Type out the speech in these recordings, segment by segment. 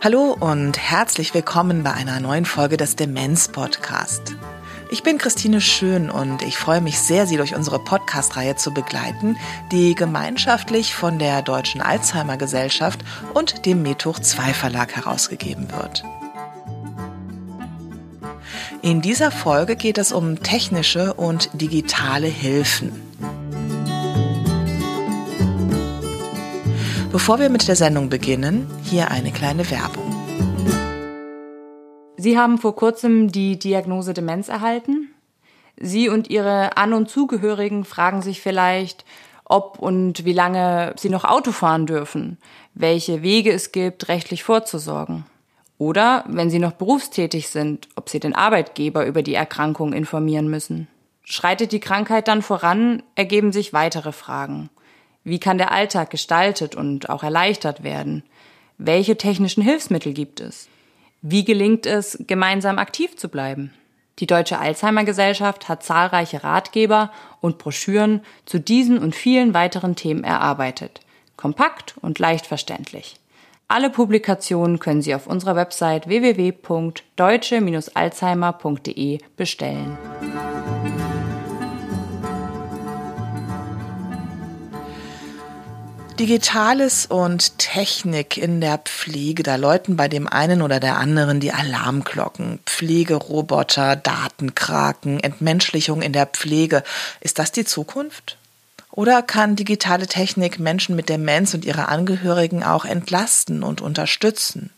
Hallo und herzlich willkommen bei einer neuen Folge des Demenz Podcast. Ich bin Christine Schön und ich freue mich sehr, Sie durch unsere Podcast-Reihe zu begleiten, die gemeinschaftlich von der Deutschen Alzheimer Gesellschaft und dem Methoch 2 Verlag herausgegeben wird. In dieser Folge geht es um technische und digitale Hilfen. Bevor wir mit der Sendung beginnen, hier eine kleine Werbung. Sie haben vor kurzem die Diagnose Demenz erhalten. Sie und Ihre An- und Zugehörigen fragen sich vielleicht, ob und wie lange Sie noch Auto fahren dürfen, welche Wege es gibt, rechtlich vorzusorgen. Oder, wenn Sie noch berufstätig sind, ob Sie den Arbeitgeber über die Erkrankung informieren müssen. Schreitet die Krankheit dann voran, ergeben sich weitere Fragen. Wie kann der Alltag gestaltet und auch erleichtert werden? Welche technischen Hilfsmittel gibt es? Wie gelingt es, gemeinsam aktiv zu bleiben? Die Deutsche Alzheimer Gesellschaft hat zahlreiche Ratgeber und Broschüren zu diesen und vielen weiteren Themen erarbeitet. Kompakt und leicht verständlich. Alle Publikationen können Sie auf unserer Website www.deutsche-alzheimer.de bestellen. Digitales und Technik in der Pflege, da läuten bei dem einen oder der anderen die Alarmglocken. Pflegeroboter, Datenkraken, Entmenschlichung in der Pflege. Ist das die Zukunft? Oder kann digitale Technik Menschen mit Demenz und ihre Angehörigen auch entlasten und unterstützen?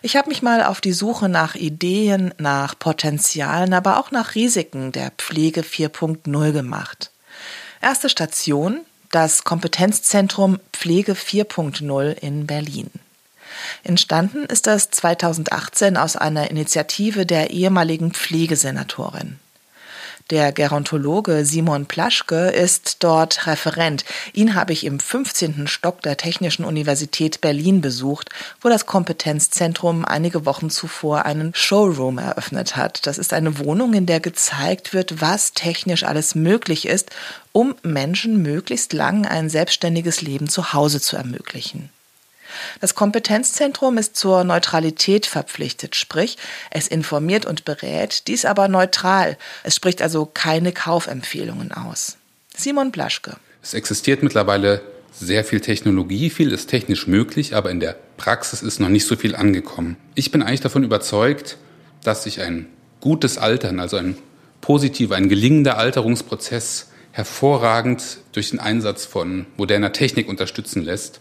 Ich habe mich mal auf die Suche nach Ideen, nach Potenzialen, aber auch nach Risiken der Pflege 4.0 gemacht. Erste Station das Kompetenzzentrum Pflege 4.0 in Berlin. Entstanden ist das 2018 aus einer Initiative der ehemaligen Pflegesenatorin. Der Gerontologe Simon Plaschke ist dort Referent. Ihn habe ich im 15. Stock der Technischen Universität Berlin besucht, wo das Kompetenzzentrum einige Wochen zuvor einen Showroom eröffnet hat. Das ist eine Wohnung, in der gezeigt wird, was technisch alles möglich ist, um Menschen möglichst lang ein selbstständiges Leben zu Hause zu ermöglichen. Das Kompetenzzentrum ist zur Neutralität verpflichtet, sprich, es informiert und berät, dies aber neutral. Es spricht also keine Kaufempfehlungen aus. Simon Blaschke. Es existiert mittlerweile sehr viel Technologie, viel ist technisch möglich, aber in der Praxis ist noch nicht so viel angekommen. Ich bin eigentlich davon überzeugt, dass sich ein gutes Altern, also ein positiver, ein gelingender Alterungsprozess hervorragend durch den Einsatz von moderner Technik unterstützen lässt.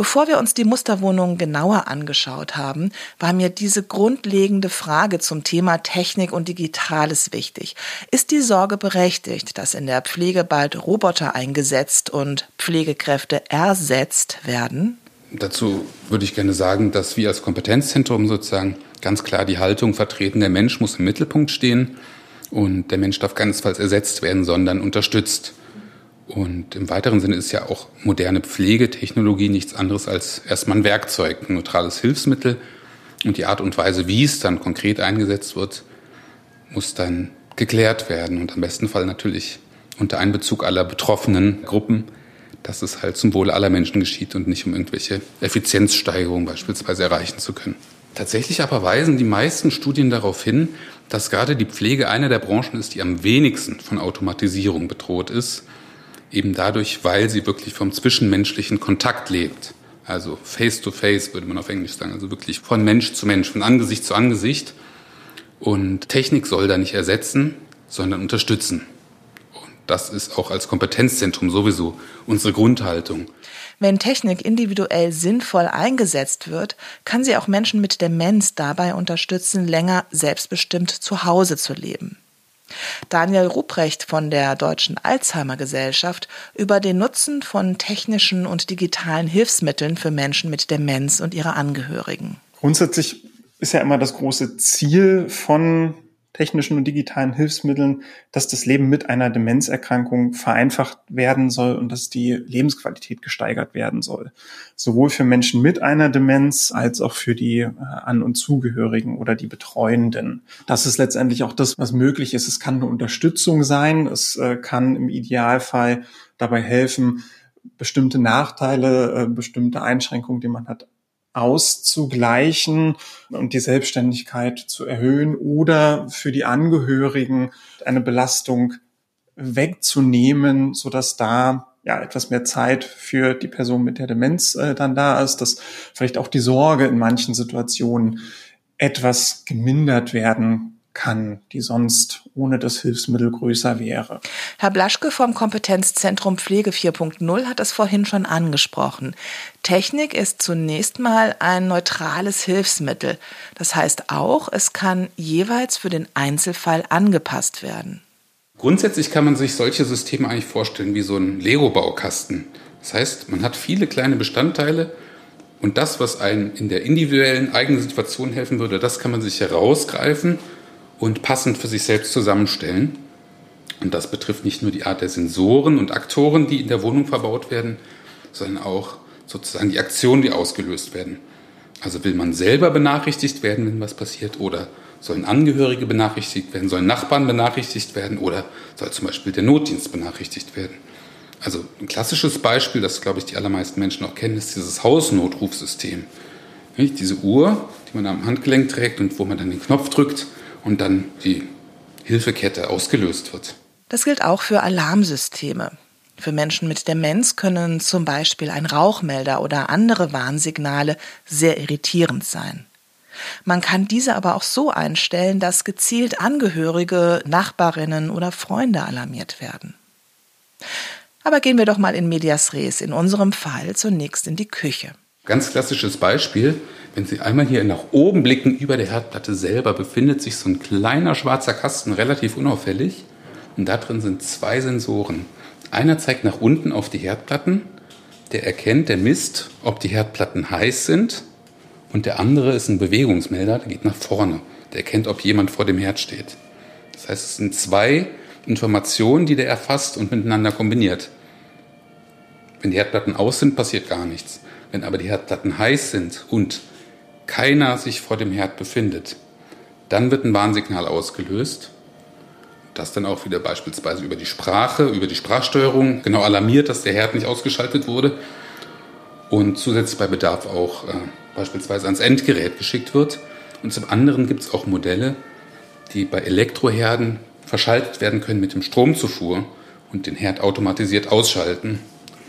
Bevor wir uns die Musterwohnung genauer angeschaut haben, war mir diese grundlegende Frage zum Thema Technik und Digitales wichtig. Ist die Sorge berechtigt, dass in der Pflege bald Roboter eingesetzt und Pflegekräfte ersetzt werden? Dazu würde ich gerne sagen, dass wir als Kompetenzzentrum sozusagen ganz klar die Haltung vertreten, der Mensch muss im Mittelpunkt stehen und der Mensch darf keinesfalls ersetzt werden, sondern unterstützt. Und im weiteren Sinne ist ja auch moderne Pflegetechnologie nichts anderes als erstmal ein Werkzeug, ein neutrales Hilfsmittel. Und die Art und Weise, wie es dann konkret eingesetzt wird, muss dann geklärt werden. Und am besten Fall natürlich unter Einbezug aller betroffenen Gruppen, dass es halt zum Wohle aller Menschen geschieht und nicht um irgendwelche Effizienzsteigerungen beispielsweise erreichen zu können. Tatsächlich aber weisen die meisten Studien darauf hin, dass gerade die Pflege eine der Branchen ist, die am wenigsten von Automatisierung bedroht ist eben dadurch, weil sie wirklich vom zwischenmenschlichen Kontakt lebt. Also face to face würde man auf Englisch sagen, also wirklich von Mensch zu Mensch, von Angesicht zu Angesicht. Und Technik soll da nicht ersetzen, sondern unterstützen. Und das ist auch als Kompetenzzentrum sowieso unsere Grundhaltung. Wenn Technik individuell sinnvoll eingesetzt wird, kann sie auch Menschen mit Demenz dabei unterstützen, länger selbstbestimmt zu Hause zu leben. Daniel Ruprecht von der Deutschen Alzheimer Gesellschaft über den Nutzen von technischen und digitalen Hilfsmitteln für Menschen mit Demenz und ihre Angehörigen. Grundsätzlich ist ja immer das große Ziel von technischen und digitalen Hilfsmitteln, dass das Leben mit einer Demenzerkrankung vereinfacht werden soll und dass die Lebensqualität gesteigert werden soll. Sowohl für Menschen mit einer Demenz als auch für die äh, An- und Zugehörigen oder die Betreuenden. Das ist letztendlich auch das, was möglich ist. Es kann eine Unterstützung sein. Es äh, kann im Idealfall dabei helfen, bestimmte Nachteile, äh, bestimmte Einschränkungen, die man hat, auszugleichen und die Selbstständigkeit zu erhöhen oder für die Angehörigen eine Belastung wegzunehmen, so dass da ja etwas mehr Zeit für die Person mit der Demenz äh, dann da ist, dass vielleicht auch die Sorge in manchen Situationen etwas gemindert werden kann, die sonst ohne das Hilfsmittel größer wäre. Herr Blaschke vom Kompetenzzentrum Pflege 4.0 hat es vorhin schon angesprochen. Technik ist zunächst mal ein neutrales Hilfsmittel. Das heißt auch, es kann jeweils für den Einzelfall angepasst werden. Grundsätzlich kann man sich solche Systeme eigentlich vorstellen wie so ein Lego-Baukasten. Das heißt, man hat viele kleine Bestandteile und das, was einem in der individuellen eigenen Situation helfen würde, das kann man sich herausgreifen und passend für sich selbst zusammenstellen. Und das betrifft nicht nur die Art der Sensoren und Aktoren, die in der Wohnung verbaut werden, sondern auch sozusagen die Aktionen, die ausgelöst werden. Also will man selber benachrichtigt werden, wenn was passiert, oder sollen Angehörige benachrichtigt werden, sollen Nachbarn benachrichtigt werden oder soll zum Beispiel der Notdienst benachrichtigt werden. Also ein klassisches Beispiel, das glaube ich die allermeisten Menschen auch kennen, ist dieses Hausnotrufsystem. Diese Uhr, die man am Handgelenk trägt und wo man dann den Knopf drückt und dann die Hilfekette ausgelöst wird. Das gilt auch für Alarmsysteme. Für Menschen mit Demenz können zum Beispiel ein Rauchmelder oder andere Warnsignale sehr irritierend sein. Man kann diese aber auch so einstellen, dass gezielt Angehörige, Nachbarinnen oder Freunde alarmiert werden. Aber gehen wir doch mal in Medias Res, in unserem Fall zunächst in die Küche. Ganz klassisches Beispiel, wenn Sie einmal hier nach oben blicken, über der Herdplatte selber befindet sich so ein kleiner schwarzer Kasten, relativ unauffällig. Und da drin sind zwei Sensoren. Einer zeigt nach unten auf die Herdplatten, der erkennt, der misst, ob die Herdplatten heiß sind. Und der andere ist ein Bewegungsmelder, der geht nach vorne. Der erkennt, ob jemand vor dem Herd steht. Das heißt, es sind zwei Informationen, die der erfasst und miteinander kombiniert. Wenn die Herdplatten aus sind, passiert gar nichts. Wenn aber die Herdplatten heiß sind und keiner sich vor dem Herd befindet, dann wird ein Warnsignal ausgelöst, das dann auch wieder beispielsweise über die Sprache, über die Sprachsteuerung genau alarmiert, dass der Herd nicht ausgeschaltet wurde und zusätzlich bei Bedarf auch äh, beispielsweise ans Endgerät geschickt wird. Und zum anderen gibt es auch Modelle, die bei Elektroherden verschaltet werden können mit dem Stromzufuhr und den Herd automatisiert ausschalten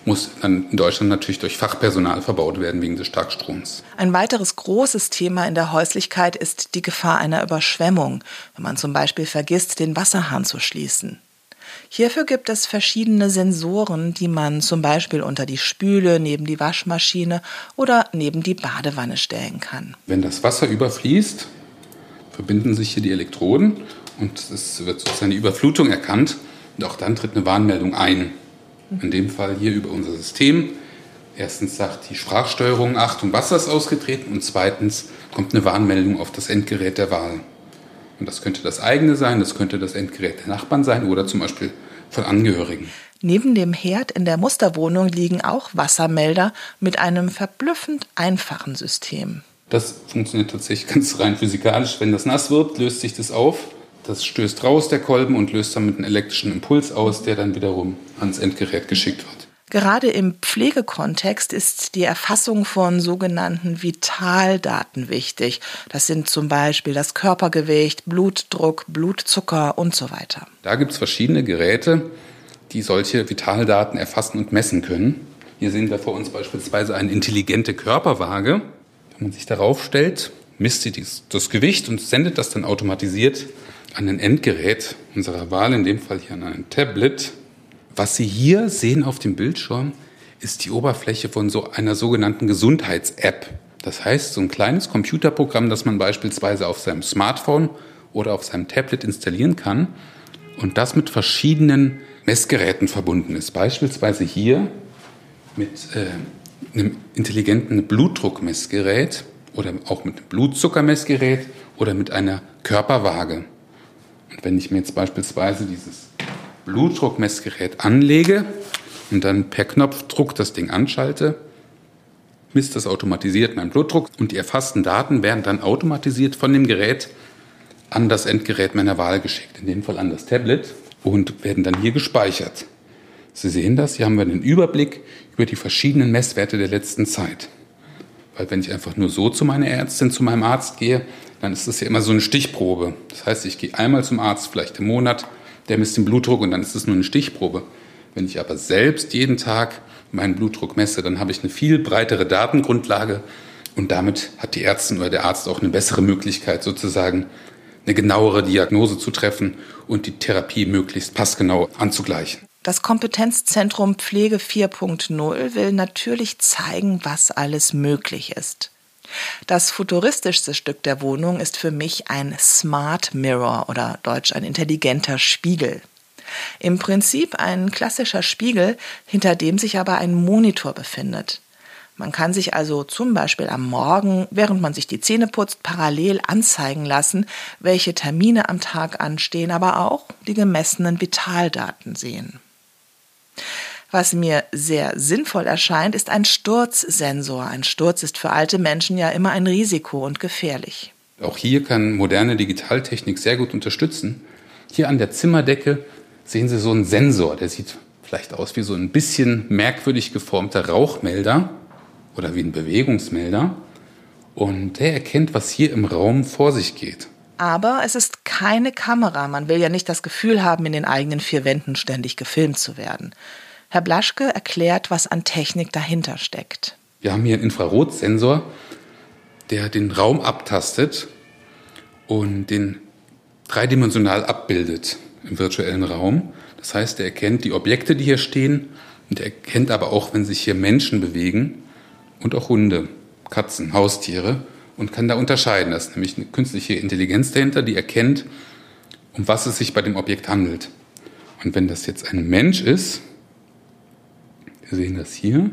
muss dann in Deutschland natürlich durch Fachpersonal verbaut werden wegen des Starkstroms. Ein weiteres großes Thema in der Häuslichkeit ist die Gefahr einer Überschwemmung, wenn man zum Beispiel vergisst, den Wasserhahn zu schließen. Hierfür gibt es verschiedene Sensoren, die man zum Beispiel unter die Spüle, neben die Waschmaschine oder neben die Badewanne stellen kann. Wenn das Wasser überfließt, verbinden sich hier die Elektroden und es wird sozusagen die Überflutung erkannt und auch dann tritt eine Warnmeldung ein. In dem Fall hier über unser System. Erstens sagt die Sprachsteuerung, Achtung, Wasser ist ausgetreten und zweitens kommt eine Warnmeldung auf das Endgerät der Wahl. Und das könnte das eigene sein, das könnte das Endgerät der Nachbarn sein oder zum Beispiel von Angehörigen. Neben dem Herd in der Musterwohnung liegen auch Wassermelder mit einem verblüffend einfachen System. Das funktioniert tatsächlich ganz rein physikalisch. Wenn das nass wird, löst sich das auf das stößt raus, der Kolben, und löst damit einen elektrischen Impuls aus, der dann wiederum ans Endgerät geschickt wird. Gerade im Pflegekontext ist die Erfassung von sogenannten Vitaldaten wichtig. Das sind zum Beispiel das Körpergewicht, Blutdruck, Blutzucker und so weiter. Da gibt es verschiedene Geräte, die solche Vitaldaten erfassen und messen können. Hier sehen wir vor uns beispielsweise eine intelligente Körperwaage. Wenn man sich darauf stellt, misst sie das Gewicht und sendet das dann automatisiert an ein Endgerät unserer Wahl, in dem Fall hier an ein Tablet. Was Sie hier sehen auf dem Bildschirm, ist die Oberfläche von so einer sogenannten Gesundheits-App. Das heißt, so ein kleines Computerprogramm, das man beispielsweise auf seinem Smartphone oder auf seinem Tablet installieren kann und das mit verschiedenen Messgeräten verbunden ist. Beispielsweise hier mit äh, einem intelligenten Blutdruckmessgerät oder auch mit einem Blutzuckermessgerät oder mit einer Körperwaage. Und wenn ich mir jetzt beispielsweise dieses Blutdruckmessgerät anlege und dann per Knopfdruck das Ding anschalte, misst das automatisiert meinen Blutdruck und die erfassten Daten werden dann automatisiert von dem Gerät an das Endgerät meiner Wahl geschickt, in dem Fall an das Tablet und werden dann hier gespeichert. Sie sehen das, hier haben wir einen Überblick über die verschiedenen Messwerte der letzten Zeit. Weil wenn ich einfach nur so zu meiner Ärztin, zu meinem Arzt gehe, dann ist das ja immer so eine Stichprobe. Das heißt, ich gehe einmal zum Arzt, vielleicht im Monat, der misst den Blutdruck und dann ist es nur eine Stichprobe. Wenn ich aber selbst jeden Tag meinen Blutdruck messe, dann habe ich eine viel breitere Datengrundlage und damit hat die Ärztin oder der Arzt auch eine bessere Möglichkeit, sozusagen eine genauere Diagnose zu treffen und die Therapie möglichst passgenau anzugleichen. Das Kompetenzzentrum Pflege 4.0 will natürlich zeigen, was alles möglich ist. Das futuristischste Stück der Wohnung ist für mich ein Smart Mirror oder deutsch ein intelligenter Spiegel. Im Prinzip ein klassischer Spiegel, hinter dem sich aber ein Monitor befindet. Man kann sich also zum Beispiel am Morgen, während man sich die Zähne putzt, parallel anzeigen lassen, welche Termine am Tag anstehen, aber auch die gemessenen Vitaldaten sehen. Was mir sehr sinnvoll erscheint, ist ein Sturzsensor. Ein Sturz ist für alte Menschen ja immer ein Risiko und gefährlich. Auch hier kann moderne Digitaltechnik sehr gut unterstützen. Hier an der Zimmerdecke sehen Sie so einen Sensor, der sieht vielleicht aus wie so ein bisschen merkwürdig geformter Rauchmelder oder wie ein Bewegungsmelder. Und der erkennt, was hier im Raum vor sich geht. Aber es ist keine Kamera. Man will ja nicht das Gefühl haben, in den eigenen vier Wänden ständig gefilmt zu werden. Herr Blaschke erklärt, was an Technik dahinter steckt. Wir haben hier einen Infrarotsensor, der den Raum abtastet und den dreidimensional abbildet im virtuellen Raum. Das heißt, er erkennt die Objekte, die hier stehen und er erkennt aber auch, wenn sich hier Menschen bewegen und auch Hunde, Katzen, Haustiere und kann da unterscheiden. Das ist nämlich eine künstliche Intelligenz dahinter, die erkennt, um was es sich bei dem Objekt handelt. Und wenn das jetzt ein Mensch ist, wir sehen das hier.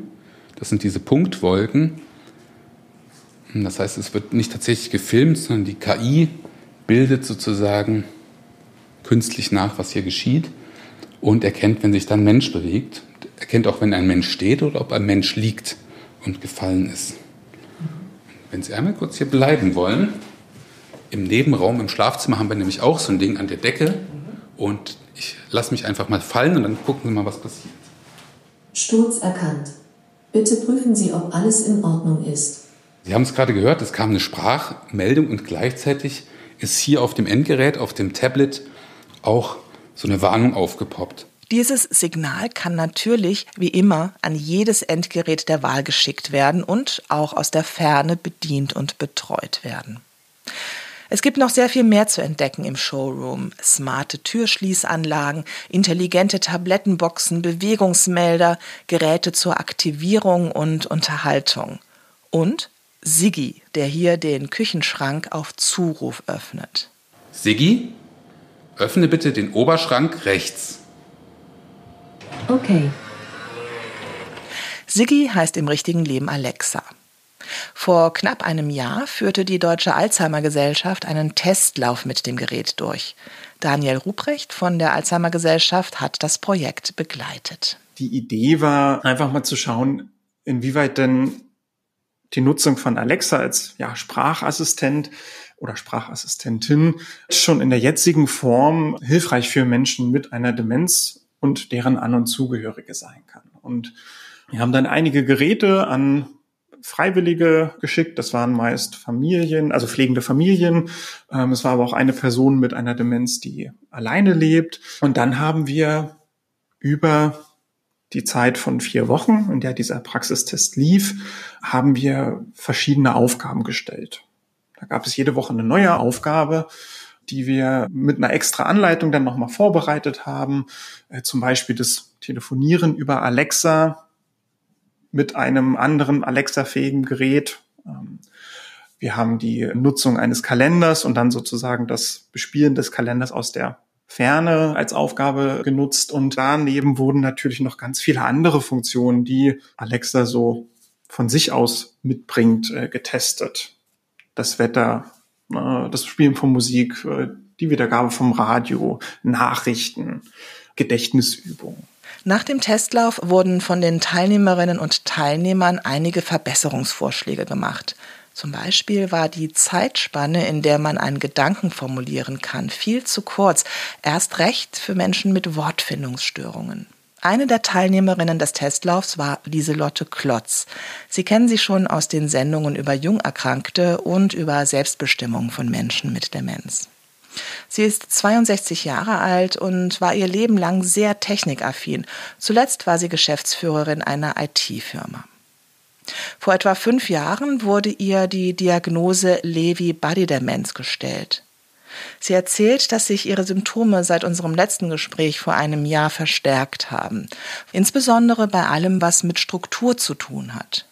Das sind diese Punktwolken. Das heißt, es wird nicht tatsächlich gefilmt, sondern die KI bildet sozusagen künstlich nach, was hier geschieht und erkennt, wenn sich dann ein Mensch bewegt, erkennt auch, wenn ein Mensch steht oder ob ein Mensch liegt und gefallen ist. Wenn Sie einmal kurz hier bleiben wollen, im Nebenraum, im Schlafzimmer haben wir nämlich auch so ein Ding an der Decke und ich lasse mich einfach mal fallen und dann gucken Sie mal, was passiert. Sturz erkannt. Bitte prüfen Sie, ob alles in Ordnung ist. Sie haben es gerade gehört, es kam eine Sprachmeldung und gleichzeitig ist hier auf dem Endgerät, auf dem Tablet, auch so eine Warnung aufgepoppt. Dieses Signal kann natürlich, wie immer, an jedes Endgerät der Wahl geschickt werden und auch aus der Ferne bedient und betreut werden. Es gibt noch sehr viel mehr zu entdecken im Showroom. Smarte Türschließanlagen, intelligente Tablettenboxen, Bewegungsmelder, Geräte zur Aktivierung und Unterhaltung. Und Siggi, der hier den Küchenschrank auf Zuruf öffnet. Siggi, öffne bitte den Oberschrank rechts. Okay. Siggi heißt im richtigen Leben Alexa. Vor knapp einem Jahr führte die Deutsche Alzheimer Gesellschaft einen Testlauf mit dem Gerät durch. Daniel Ruprecht von der Alzheimer Gesellschaft hat das Projekt begleitet. Die Idee war einfach mal zu schauen, inwieweit denn die Nutzung von Alexa als ja, Sprachassistent oder Sprachassistentin schon in der jetzigen Form hilfreich für Menschen mit einer Demenz und deren An- und Zugehörige sein kann. Und wir haben dann einige Geräte an Freiwillige geschickt. Das waren meist Familien, also pflegende Familien. Ähm, es war aber auch eine Person mit einer Demenz, die alleine lebt. Und dann haben wir über die Zeit von vier Wochen, in der dieser Praxistest lief, haben wir verschiedene Aufgaben gestellt. Da gab es jede Woche eine neue Aufgabe, die wir mit einer extra Anleitung dann nochmal vorbereitet haben. Äh, zum Beispiel das Telefonieren über Alexa mit einem anderen Alexa-fähigen Gerät. Ähm, wir haben die Nutzung eines Kalenders und dann sozusagen das Bespielen des Kalenders aus der Ferne als Aufgabe genutzt. Und daneben wurden natürlich noch ganz viele andere Funktionen, die Alexa so von sich aus mitbringt, äh, getestet. Das Wetter das Spielen von Musik, äh, die Wiedergabe vom Radio, Nachrichten, Gedächtnisübungen. Nach dem Testlauf wurden von den Teilnehmerinnen und Teilnehmern einige Verbesserungsvorschläge gemacht. Zum Beispiel war die Zeitspanne, in der man einen Gedanken formulieren kann, viel zu kurz, erst recht für Menschen mit Wortfindungsstörungen. Eine der Teilnehmerinnen des Testlaufs war Lieselotte Klotz. Sie kennen sie schon aus den Sendungen über Jungerkrankte und über Selbstbestimmung von Menschen mit Demenz. Sie ist 62 Jahre alt und war ihr Leben lang sehr technikaffin. Zuletzt war sie Geschäftsführerin einer IT-Firma. Vor etwa fünf Jahren wurde ihr die Diagnose Lewy-Body-Demenz gestellt. Sie erzählt, dass sich ihre Symptome seit unserem letzten Gespräch vor einem Jahr verstärkt haben, insbesondere bei allem, was mit Struktur zu tun hat.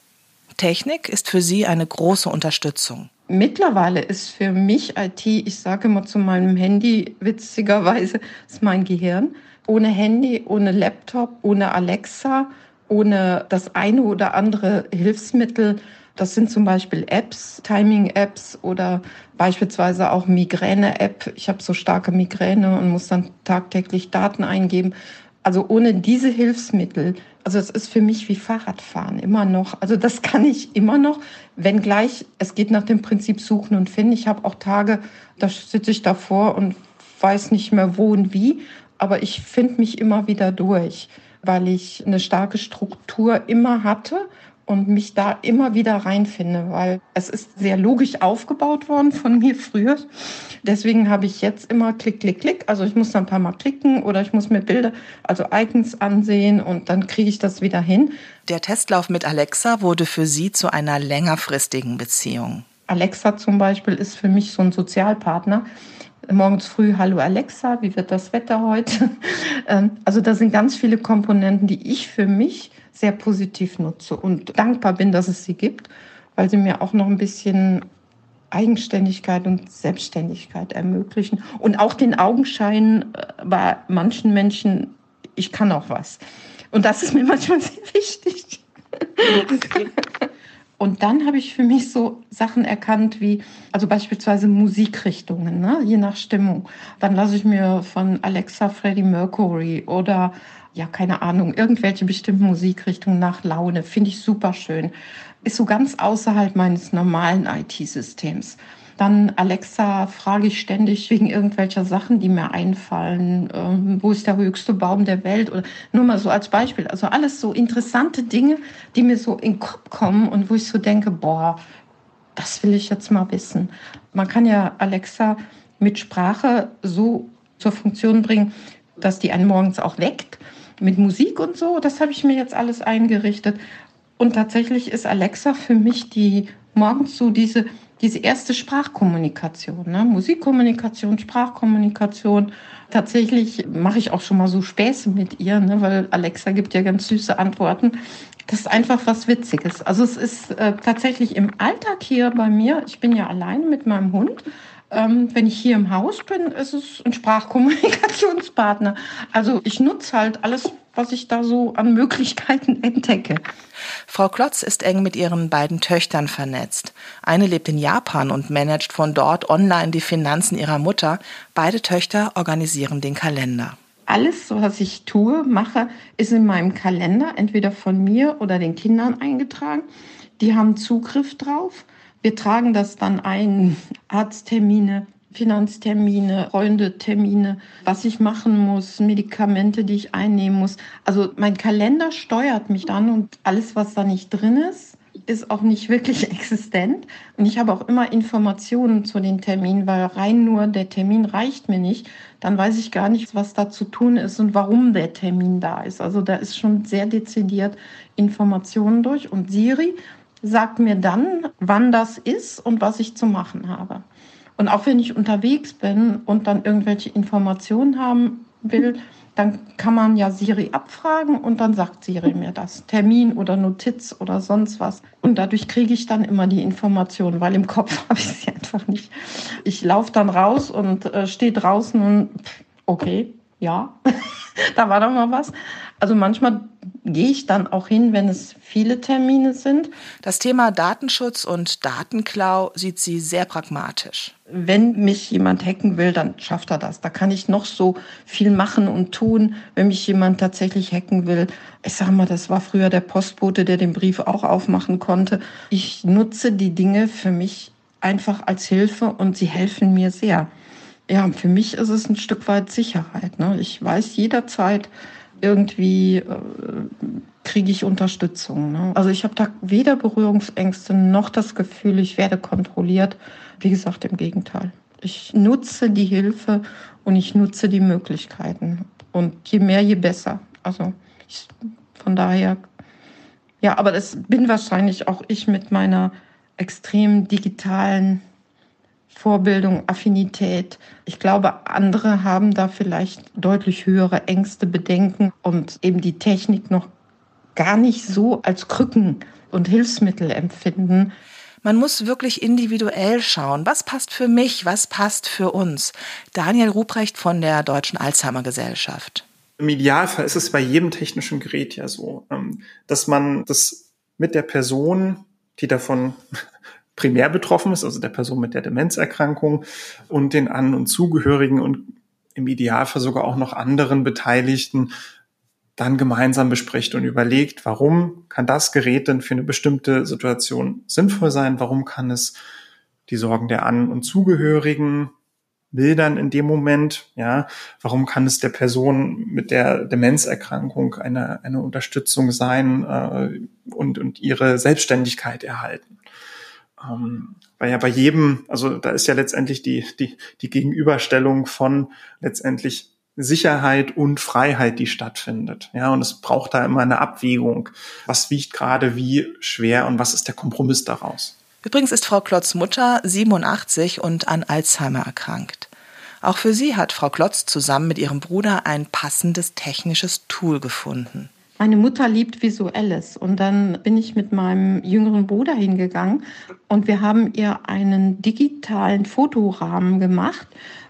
Technik ist für sie eine große Unterstützung. Mittlerweile ist für mich IT, ich sage immer zu meinem Handy, witzigerweise, ist mein Gehirn. Ohne Handy, ohne Laptop, ohne Alexa, ohne das eine oder andere Hilfsmittel. Das sind zum Beispiel Apps, Timing-Apps oder beispielsweise auch Migräne-App. Ich habe so starke Migräne und muss dann tagtäglich Daten eingeben. Also ohne diese Hilfsmittel, also es ist für mich wie Fahrradfahren immer noch. Also das kann ich immer noch, wenngleich es geht nach dem Prinzip Suchen und Finden. Ich habe auch Tage, da sitze ich davor und weiß nicht mehr wo und wie, aber ich finde mich immer wieder durch weil ich eine starke Struktur immer hatte und mich da immer wieder reinfinde, weil es ist sehr logisch aufgebaut worden von mir früher. Deswegen habe ich jetzt immer Klick, Klick, Klick. Also ich muss da ein paar Mal klicken oder ich muss mir Bilder, also Icons ansehen und dann kriege ich das wieder hin. Der Testlauf mit Alexa wurde für Sie zu einer längerfristigen Beziehung. Alexa zum Beispiel ist für mich so ein Sozialpartner morgens früh, hallo Alexa, wie wird das Wetter heute? Ähm, also da sind ganz viele Komponenten, die ich für mich sehr positiv nutze und dankbar bin, dass es sie gibt, weil sie mir auch noch ein bisschen Eigenständigkeit und Selbstständigkeit ermöglichen und auch den Augenschein äh, bei manchen Menschen, ich kann auch was. Und das ist mir manchmal sehr wichtig. Und dann habe ich für mich so Sachen erkannt wie, also beispielsweise Musikrichtungen, ne? je nach Stimmung. Dann lasse ich mir von Alexa Freddie Mercury oder ja, keine Ahnung, irgendwelche bestimmten Musikrichtungen nach Laune. Finde ich super schön. Ist so ganz außerhalb meines normalen IT-Systems. Dann Alexa frage ich ständig wegen irgendwelcher Sachen, die mir einfallen. Ähm, wo ist der höchste Baum der Welt? Oder nur mal so als Beispiel. Also alles so interessante Dinge, die mir so in den Kopf kommen und wo ich so denke, boah, das will ich jetzt mal wissen. Man kann ja Alexa mit Sprache so zur Funktion bringen, dass die einen morgens auch weckt. Mit Musik und so, das habe ich mir jetzt alles eingerichtet. Und tatsächlich ist Alexa für mich die morgens so diese diese erste Sprachkommunikation, ne? Musikkommunikation, Sprachkommunikation. Tatsächlich mache ich auch schon mal so Späße mit ihr, ne? weil Alexa gibt ja ganz süße Antworten. Das ist einfach was Witziges. Also es ist äh, tatsächlich im Alltag hier bei mir, ich bin ja alleine mit meinem Hund, ähm, wenn ich hier im Haus bin, ist es ein Sprachkommunikationspartner. Also ich nutze halt alles, was ich da so an Möglichkeiten entdecke. Frau Klotz ist eng mit ihren beiden Töchtern vernetzt. Eine lebt in Japan und managt von dort online die Finanzen ihrer Mutter. Beide Töchter organisieren den Kalender. Alles, was ich tue, mache, ist in meinem Kalender entweder von mir oder den Kindern eingetragen. Die haben Zugriff drauf. Wir tragen das dann ein, Arzttermine, Finanztermine, Freundetermine, was ich machen muss, Medikamente, die ich einnehmen muss. Also mein Kalender steuert mich dann und alles, was da nicht drin ist, ist auch nicht wirklich existent. Und ich habe auch immer Informationen zu den Terminen, weil rein nur der Termin reicht mir nicht. Dann weiß ich gar nicht, was da zu tun ist und warum der Termin da ist. Also da ist schon sehr dezidiert Informationen durch. Und Siri sagt mir dann, wann das ist und was ich zu machen habe. Und auch wenn ich unterwegs bin und dann irgendwelche Informationen haben will, dann kann man ja Siri abfragen und dann sagt Siri mir das. Termin oder Notiz oder sonst was. Und dadurch kriege ich dann immer die Informationen, weil im Kopf habe ich sie einfach nicht. Ich laufe dann raus und äh, stehe draußen und okay, ja, da war doch mal was. Also manchmal gehe ich dann auch hin, wenn es viele Termine sind. Das Thema Datenschutz und Datenklau sieht sie sehr pragmatisch. Wenn mich jemand hacken will, dann schafft er das. Da kann ich noch so viel machen und tun, wenn mich jemand tatsächlich hacken will. Ich sag mal, das war früher der Postbote, der den Brief auch aufmachen konnte. Ich nutze die Dinge für mich einfach als Hilfe und sie helfen mir sehr. Ja, für mich ist es ein Stück weit Sicherheit. Ne? Ich weiß jederzeit, irgendwie äh, kriege ich Unterstützung. Ne? Also ich habe da weder Berührungsängste noch das Gefühl, ich werde kontrolliert. Wie gesagt, im Gegenteil. Ich nutze die Hilfe und ich nutze die Möglichkeiten. Und je mehr, je besser. Also ich, von daher, ja, aber das bin wahrscheinlich auch ich mit meiner extrem digitalen Vorbildung, Affinität. Ich glaube, andere haben da vielleicht deutlich höhere Ängste, Bedenken und eben die Technik noch gar nicht so als Krücken und Hilfsmittel empfinden. Man muss wirklich individuell schauen, was passt für mich, was passt für uns. Daniel Ruprecht von der Deutschen Alzheimer Gesellschaft. Im Idealfall ist es bei jedem technischen Gerät ja so, ähm, dass man das mit der Person, die davon primär betroffen ist, also der Person mit der Demenzerkrankung und den An- und Zugehörigen und im Idealfall sogar auch noch anderen Beteiligten dann gemeinsam bespricht und überlegt, warum kann das Gerät denn für eine bestimmte Situation sinnvoll sein, warum kann es die Sorgen der An- und Zugehörigen mildern in dem Moment, ja, warum kann es der Person mit der Demenzerkrankung eine, eine Unterstützung sein äh, und, und ihre Selbstständigkeit erhalten. Ähm, weil ja bei jedem, also da ist ja letztendlich die, die, die Gegenüberstellung von letztendlich Sicherheit und Freiheit, die stattfindet. Ja, und es braucht da immer eine Abwägung. Was wiegt gerade wie schwer und was ist der Kompromiss daraus? Übrigens ist Frau Klotz Mutter 87 und an Alzheimer erkrankt. Auch für sie hat Frau Klotz zusammen mit ihrem Bruder ein passendes technisches Tool gefunden. Meine Mutter liebt Visuelles und dann bin ich mit meinem jüngeren Bruder hingegangen und wir haben ihr einen digitalen Fotorahmen gemacht,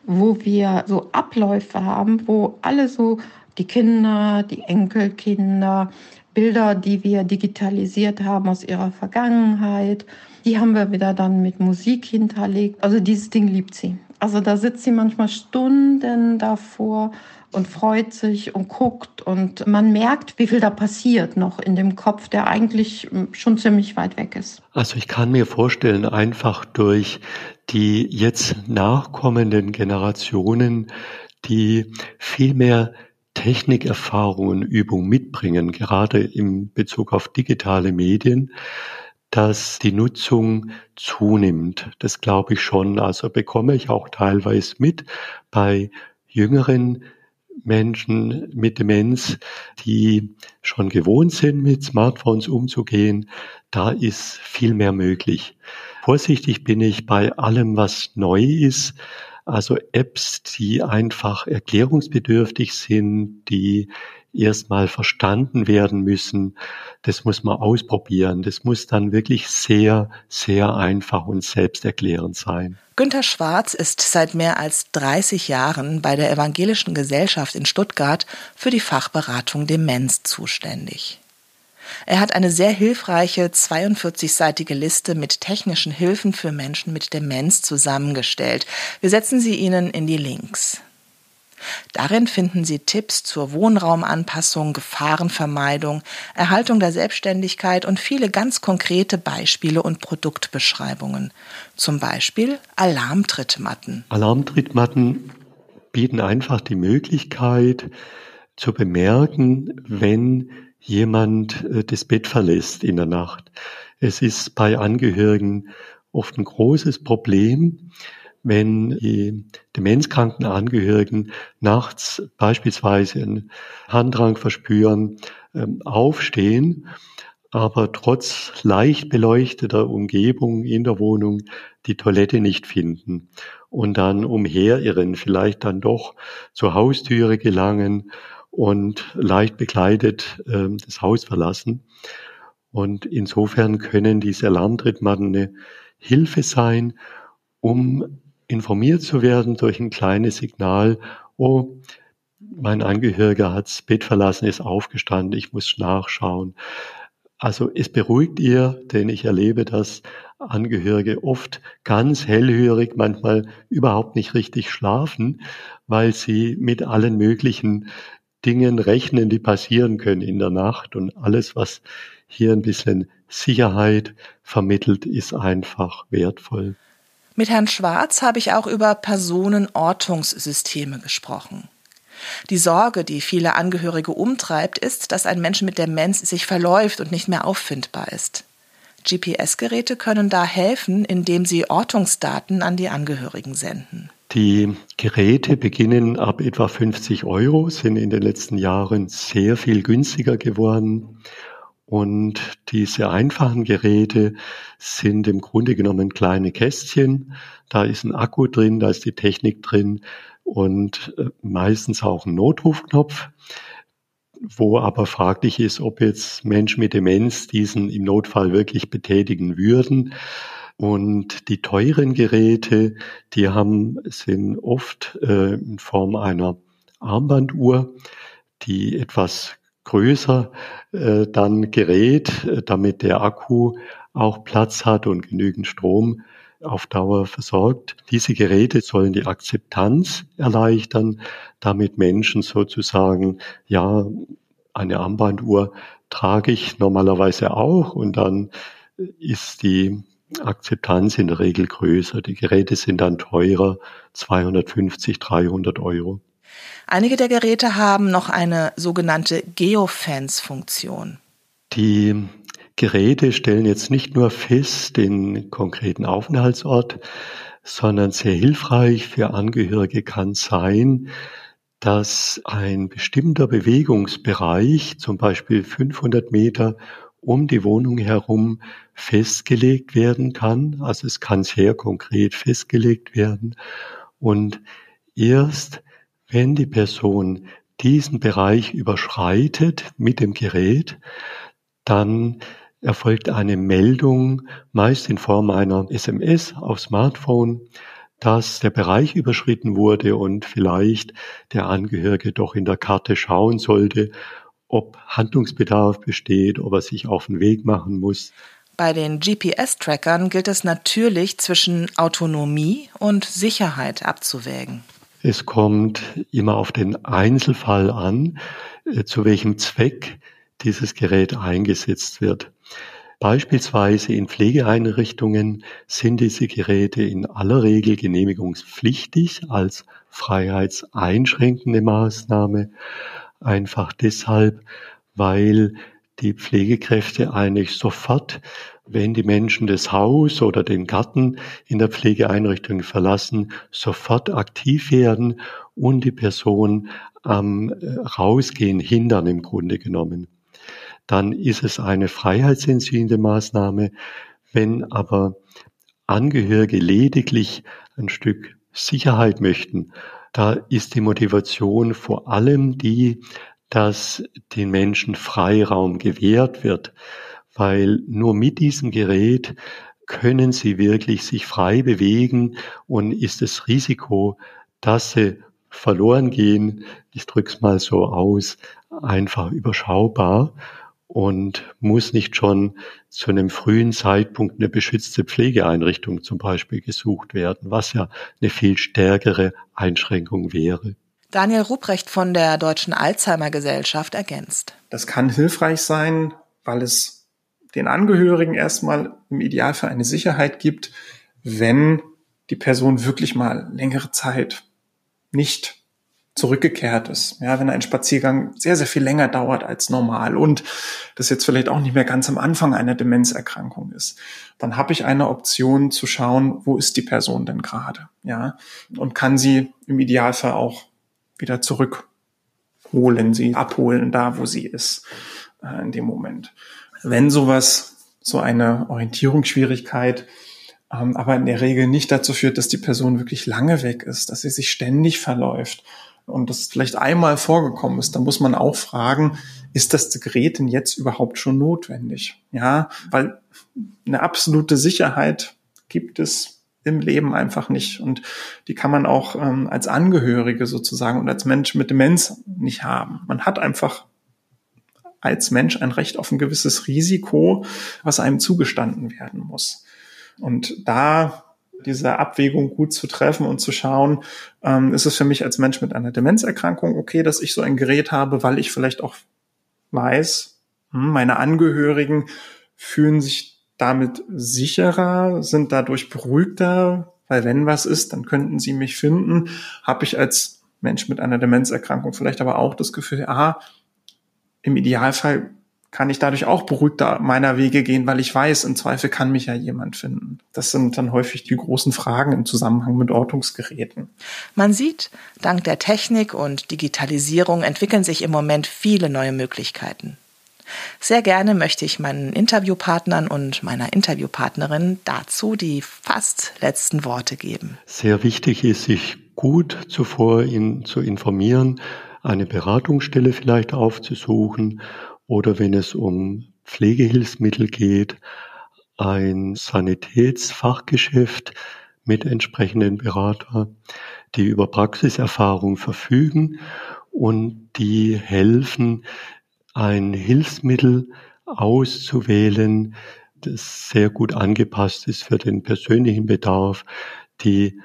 wo wir so Abläufe haben, wo alle so die Kinder, die Enkelkinder, Bilder, die wir digitalisiert haben aus ihrer Vergangenheit, die haben wir wieder dann mit Musik hinterlegt. Also dieses Ding liebt sie. Also da sitzt sie manchmal Stunden davor und freut sich und guckt und man merkt, wie viel da passiert noch in dem Kopf, der eigentlich hm, schon ziemlich weit weg ist. Also ich kann mir vorstellen, einfach durch die jetzt nachkommenden Generationen, die viel mehr Technikerfahrung und Übung mitbringen, gerade im Bezug auf digitale Medien, dass die Nutzung zunimmt. Das glaube ich schon. Also bekomme ich auch teilweise mit bei jüngeren Menschen mit Demenz, die schon gewohnt sind, mit Smartphones umzugehen, da ist viel mehr möglich. Vorsichtig bin ich bei allem, was neu ist. Also Apps, die einfach erklärungsbedürftig sind, die erstmal verstanden werden müssen. Das muss man ausprobieren. Das muss dann wirklich sehr, sehr einfach und selbsterklärend sein. Günter Schwarz ist seit mehr als 30 Jahren bei der Evangelischen Gesellschaft in Stuttgart für die Fachberatung Demenz zuständig. Er hat eine sehr hilfreiche 42-seitige Liste mit technischen Hilfen für Menschen mit Demenz zusammengestellt. Wir setzen sie Ihnen in die Links. Darin finden Sie Tipps zur Wohnraumanpassung, Gefahrenvermeidung, Erhaltung der Selbstständigkeit und viele ganz konkrete Beispiele und Produktbeschreibungen. Zum Beispiel Alarmtrittmatten. Alarmtrittmatten bieten einfach die Möglichkeit zu bemerken, wenn jemand äh, das Bett verlässt in der Nacht. Es ist bei Angehörigen oft ein großes Problem, wenn die demenzkranken Angehörigen nachts beispielsweise einen Handrang verspüren, ähm, aufstehen, aber trotz leicht beleuchteter Umgebung in der Wohnung die Toilette nicht finden und dann umherirren, vielleicht dann doch zur Haustüre gelangen und leicht bekleidet äh, das Haus verlassen. Und insofern können diese Alarmtrittmatten eine Hilfe sein, um informiert zu werden durch ein kleines Signal, oh, mein Angehöriger hat das Bett verlassen, ist aufgestanden, ich muss nachschauen. Also es beruhigt ihr, denn ich erlebe, dass Angehörige oft ganz hellhörig, manchmal überhaupt nicht richtig schlafen, weil sie mit allen möglichen Dingen rechnen, die passieren können in der Nacht. Und alles, was hier ein bisschen Sicherheit vermittelt, ist einfach wertvoll. Mit Herrn Schwarz habe ich auch über Personenortungssysteme gesprochen. Die Sorge, die viele Angehörige umtreibt, ist, dass ein Mensch mit Demenz sich verläuft und nicht mehr auffindbar ist. GPS-Geräte können da helfen, indem sie Ortungsdaten an die Angehörigen senden. Die Geräte beginnen ab etwa 50 Euro, sind in den letzten Jahren sehr viel günstiger geworden. Und diese einfachen Geräte sind im Grunde genommen kleine Kästchen. Da ist ein Akku drin, da ist die Technik drin und äh, meistens auch ein Notrufknopf, wo aber fraglich ist, ob jetzt Menschen mit Demenz diesen im Notfall wirklich betätigen würden. Und die teuren Geräte, die haben, sind oft äh, in Form einer Armbanduhr, die etwas größer äh, dann gerät, äh, damit der Akku auch Platz hat und genügend Strom auf Dauer versorgt. Diese Geräte sollen die Akzeptanz erleichtern, damit Menschen sozusagen, ja, eine Armbanduhr trage ich normalerweise auch und dann ist die Akzeptanz in der Regel größer. Die Geräte sind dann teurer, 250, 300 Euro. Einige der Geräte haben noch eine sogenannte Geofence-Funktion. Die Geräte stellen jetzt nicht nur fest den konkreten Aufenthaltsort, sondern sehr hilfreich für Angehörige kann sein, dass ein bestimmter Bewegungsbereich, zum Beispiel 500 Meter um die Wohnung herum, festgelegt werden kann. Also es kann sehr konkret festgelegt werden. Und erst wenn die Person diesen Bereich überschreitet mit dem Gerät, dann erfolgt eine Meldung, meist in Form einer SMS auf Smartphone, dass der Bereich überschritten wurde und vielleicht der Angehörige doch in der Karte schauen sollte, ob Handlungsbedarf besteht, ob er sich auf den Weg machen muss. Bei den GPS-Trackern gilt es natürlich zwischen Autonomie und Sicherheit abzuwägen. Es kommt immer auf den Einzelfall an, äh, zu welchem Zweck dieses Gerät eingesetzt wird. Beispielsweise in Pflegeeinrichtungen sind diese Geräte in aller Regel genehmigungspflichtig als freiheitseinschränkende Maßnahme. Einfach deshalb, weil die Pflegekräfte eigentlich sofort wenn die Menschen das Haus oder den Garten in der Pflegeeinrichtung verlassen, sofort aktiv werden und die Person am äh, Rausgehen hindern im Grunde genommen. Dann ist es eine freiheitsentziehende Maßnahme. Wenn aber Angehörige lediglich ein Stück Sicherheit möchten, da ist die Motivation vor allem die, dass den Menschen Freiraum gewährt wird weil nur mit diesem Gerät können sie wirklich sich frei bewegen und ist das Risiko, dass sie verloren gehen, ich drücke es mal so aus, einfach überschaubar und muss nicht schon zu einem frühen Zeitpunkt eine beschützte Pflegeeinrichtung zum Beispiel gesucht werden, was ja eine viel stärkere Einschränkung wäre. Daniel Ruprecht von der Deutschen Alzheimer Gesellschaft ergänzt. Das kann hilfreich sein, weil es den Angehörigen erstmal im Idealfall eine Sicherheit gibt, wenn die Person wirklich mal längere Zeit nicht zurückgekehrt ist. Ja, wenn ein Spaziergang sehr, sehr viel länger dauert als normal und das jetzt vielleicht auch nicht mehr ganz am Anfang einer Demenzerkrankung ist, dann habe ich eine Option zu schauen, wo ist die Person denn gerade, ja, und kann sie im Idealfall auch wieder zurückholen, sie abholen da, wo sie ist äh, in dem Moment wenn sowas, so eine Orientierungsschwierigkeit, ähm, aber in der Regel nicht dazu führt, dass die Person wirklich lange weg ist, dass sie sich ständig verläuft und das vielleicht einmal vorgekommen ist, dann muss man auch fragen, ist das Gerät denn jetzt überhaupt schon notwendig? Ja, weil eine absolute Sicherheit gibt es im Leben einfach nicht. Und die kann man auch ähm, als Angehörige sozusagen und als Mensch mit Demenz nicht haben. Man hat einfach als Mensch ein Recht auf ein gewisses Risiko, was einem zugestanden werden muss. Und da diese Abwägung gut zu treffen und zu schauen, ähm, ist es für mich als Mensch mit einer Demenzerkrankung okay, dass ich so ein Gerät habe, weil ich vielleicht auch weiß, hm, meine Angehörigen fühlen sich damit sicherer, sind dadurch beruhigter, weil wenn was ist, dann könnten sie mich finden. Habe ich als Mensch mit einer Demenzerkrankung vielleicht aber auch das Gefühl, ah, im Idealfall kann ich dadurch auch beruhigter meiner Wege gehen, weil ich weiß, im Zweifel kann mich ja jemand finden. Das sind dann häufig die großen Fragen im Zusammenhang mit Ortungsgeräten. Man sieht, dank der Technik und Digitalisierung entwickeln sich im Moment viele neue Möglichkeiten. Sehr gerne möchte ich meinen Interviewpartnern und meiner Interviewpartnerin dazu die fast letzten Worte geben. Sehr wichtig ist, sich gut zuvor in, zu informieren, eine Beratungsstelle vielleicht aufzusuchen oder wenn es um Pflegehilfsmittel geht, ein Sanitätsfachgeschäft mit entsprechenden Berater, die über Praxiserfahrung verfügen und die helfen, ein Hilfsmittel auszuwählen, das sehr gut angepasst ist für den persönlichen Bedarf. Die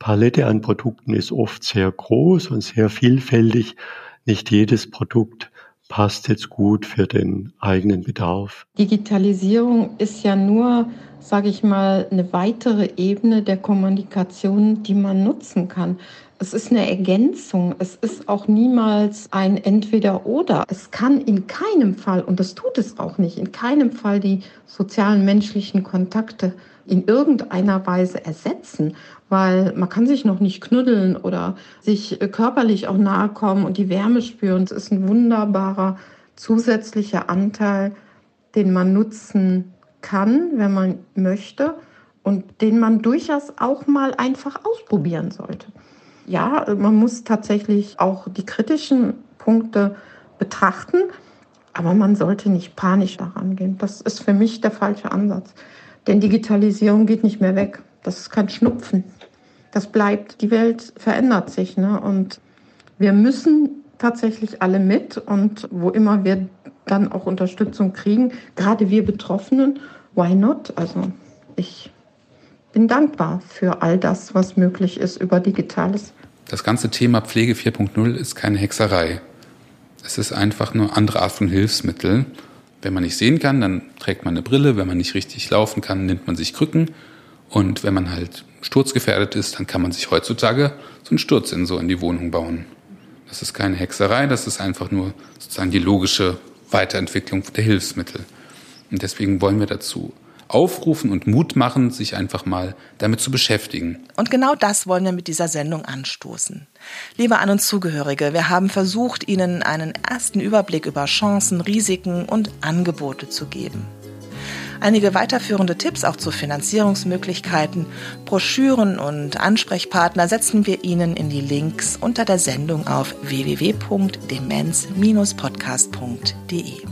Palette an Produkten ist oft sehr groß und sehr vielfältig. Nicht jedes Produkt passt jetzt gut für den eigenen Bedarf. Digitalisierung ist ja nur, sage ich mal, eine weitere Ebene der Kommunikation, die man nutzen kann. Es ist eine Ergänzung. Es ist auch niemals ein Entweder-Oder. Es kann in keinem Fall, und das tut es auch nicht, in keinem Fall die sozialen menschlichen Kontakte in irgendeiner Weise ersetzen, weil man kann sich noch nicht knuddeln oder sich körperlich auch nahe kommen und die Wärme spüren. Es ist ein wunderbarer zusätzlicher Anteil, den man nutzen kann, wenn man möchte und den man durchaus auch mal einfach ausprobieren sollte ja, man muss tatsächlich auch die kritischen Punkte betrachten, aber man sollte nicht panisch daran gehen. Das ist für mich der falsche Ansatz. Denn Digitalisierung geht nicht mehr weg. Das ist kein Schnupfen. Das bleibt. Die Welt verändert sich. Ne? Und wir müssen tatsächlich alle mit. Und wo immer wir dann auch Unterstützung kriegen, gerade wir Betroffenen, why not? Also ich bin dankbar für all das, was möglich ist über Digitales. Das ganze Thema Pflege 4.0 ist keine Hexerei. Es ist einfach nur andere Art von Hilfsmittel. Wenn man nicht sehen kann, dann trägt man eine Brille. Wenn man nicht richtig laufen kann, nimmt man sich Krücken. Und wenn man halt sturzgefährdet ist, dann kann man sich heutzutage so einen Sturzsensor in die Wohnung bauen. Das ist keine Hexerei, das ist einfach nur sozusagen die logische Weiterentwicklung der Hilfsmittel. Und deswegen wollen wir dazu aufrufen und Mut machen, sich einfach mal damit zu beschäftigen. Und genau das wollen wir mit dieser Sendung anstoßen. Liebe An- und Zugehörige, wir haben versucht, Ihnen einen ersten Überblick über Chancen, Risiken und Angebote zu geben. Einige weiterführende Tipps auch zu Finanzierungsmöglichkeiten, Broschüren und Ansprechpartner setzen wir Ihnen in die Links unter der Sendung auf www.demenz-podcast.de.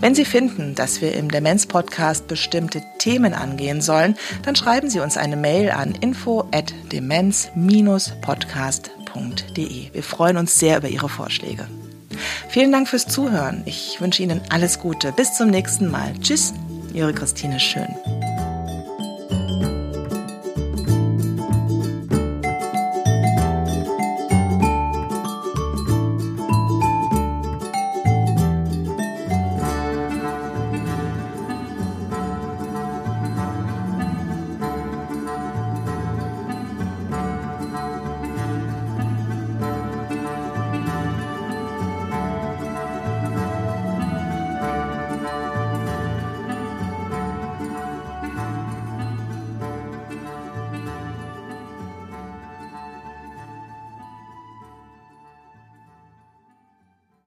Wenn Sie finden, dass wir im Demenz-Podcast bestimmte Themen angehen sollen, dann schreiben Sie uns eine Mail an info@demenz-podcast.de. Wir freuen uns sehr über Ihre Vorschläge. Vielen Dank fürs Zuhören. Ich wünsche Ihnen alles Gute. Bis zum nächsten Mal. Tschüss, Ihre Christine Schön.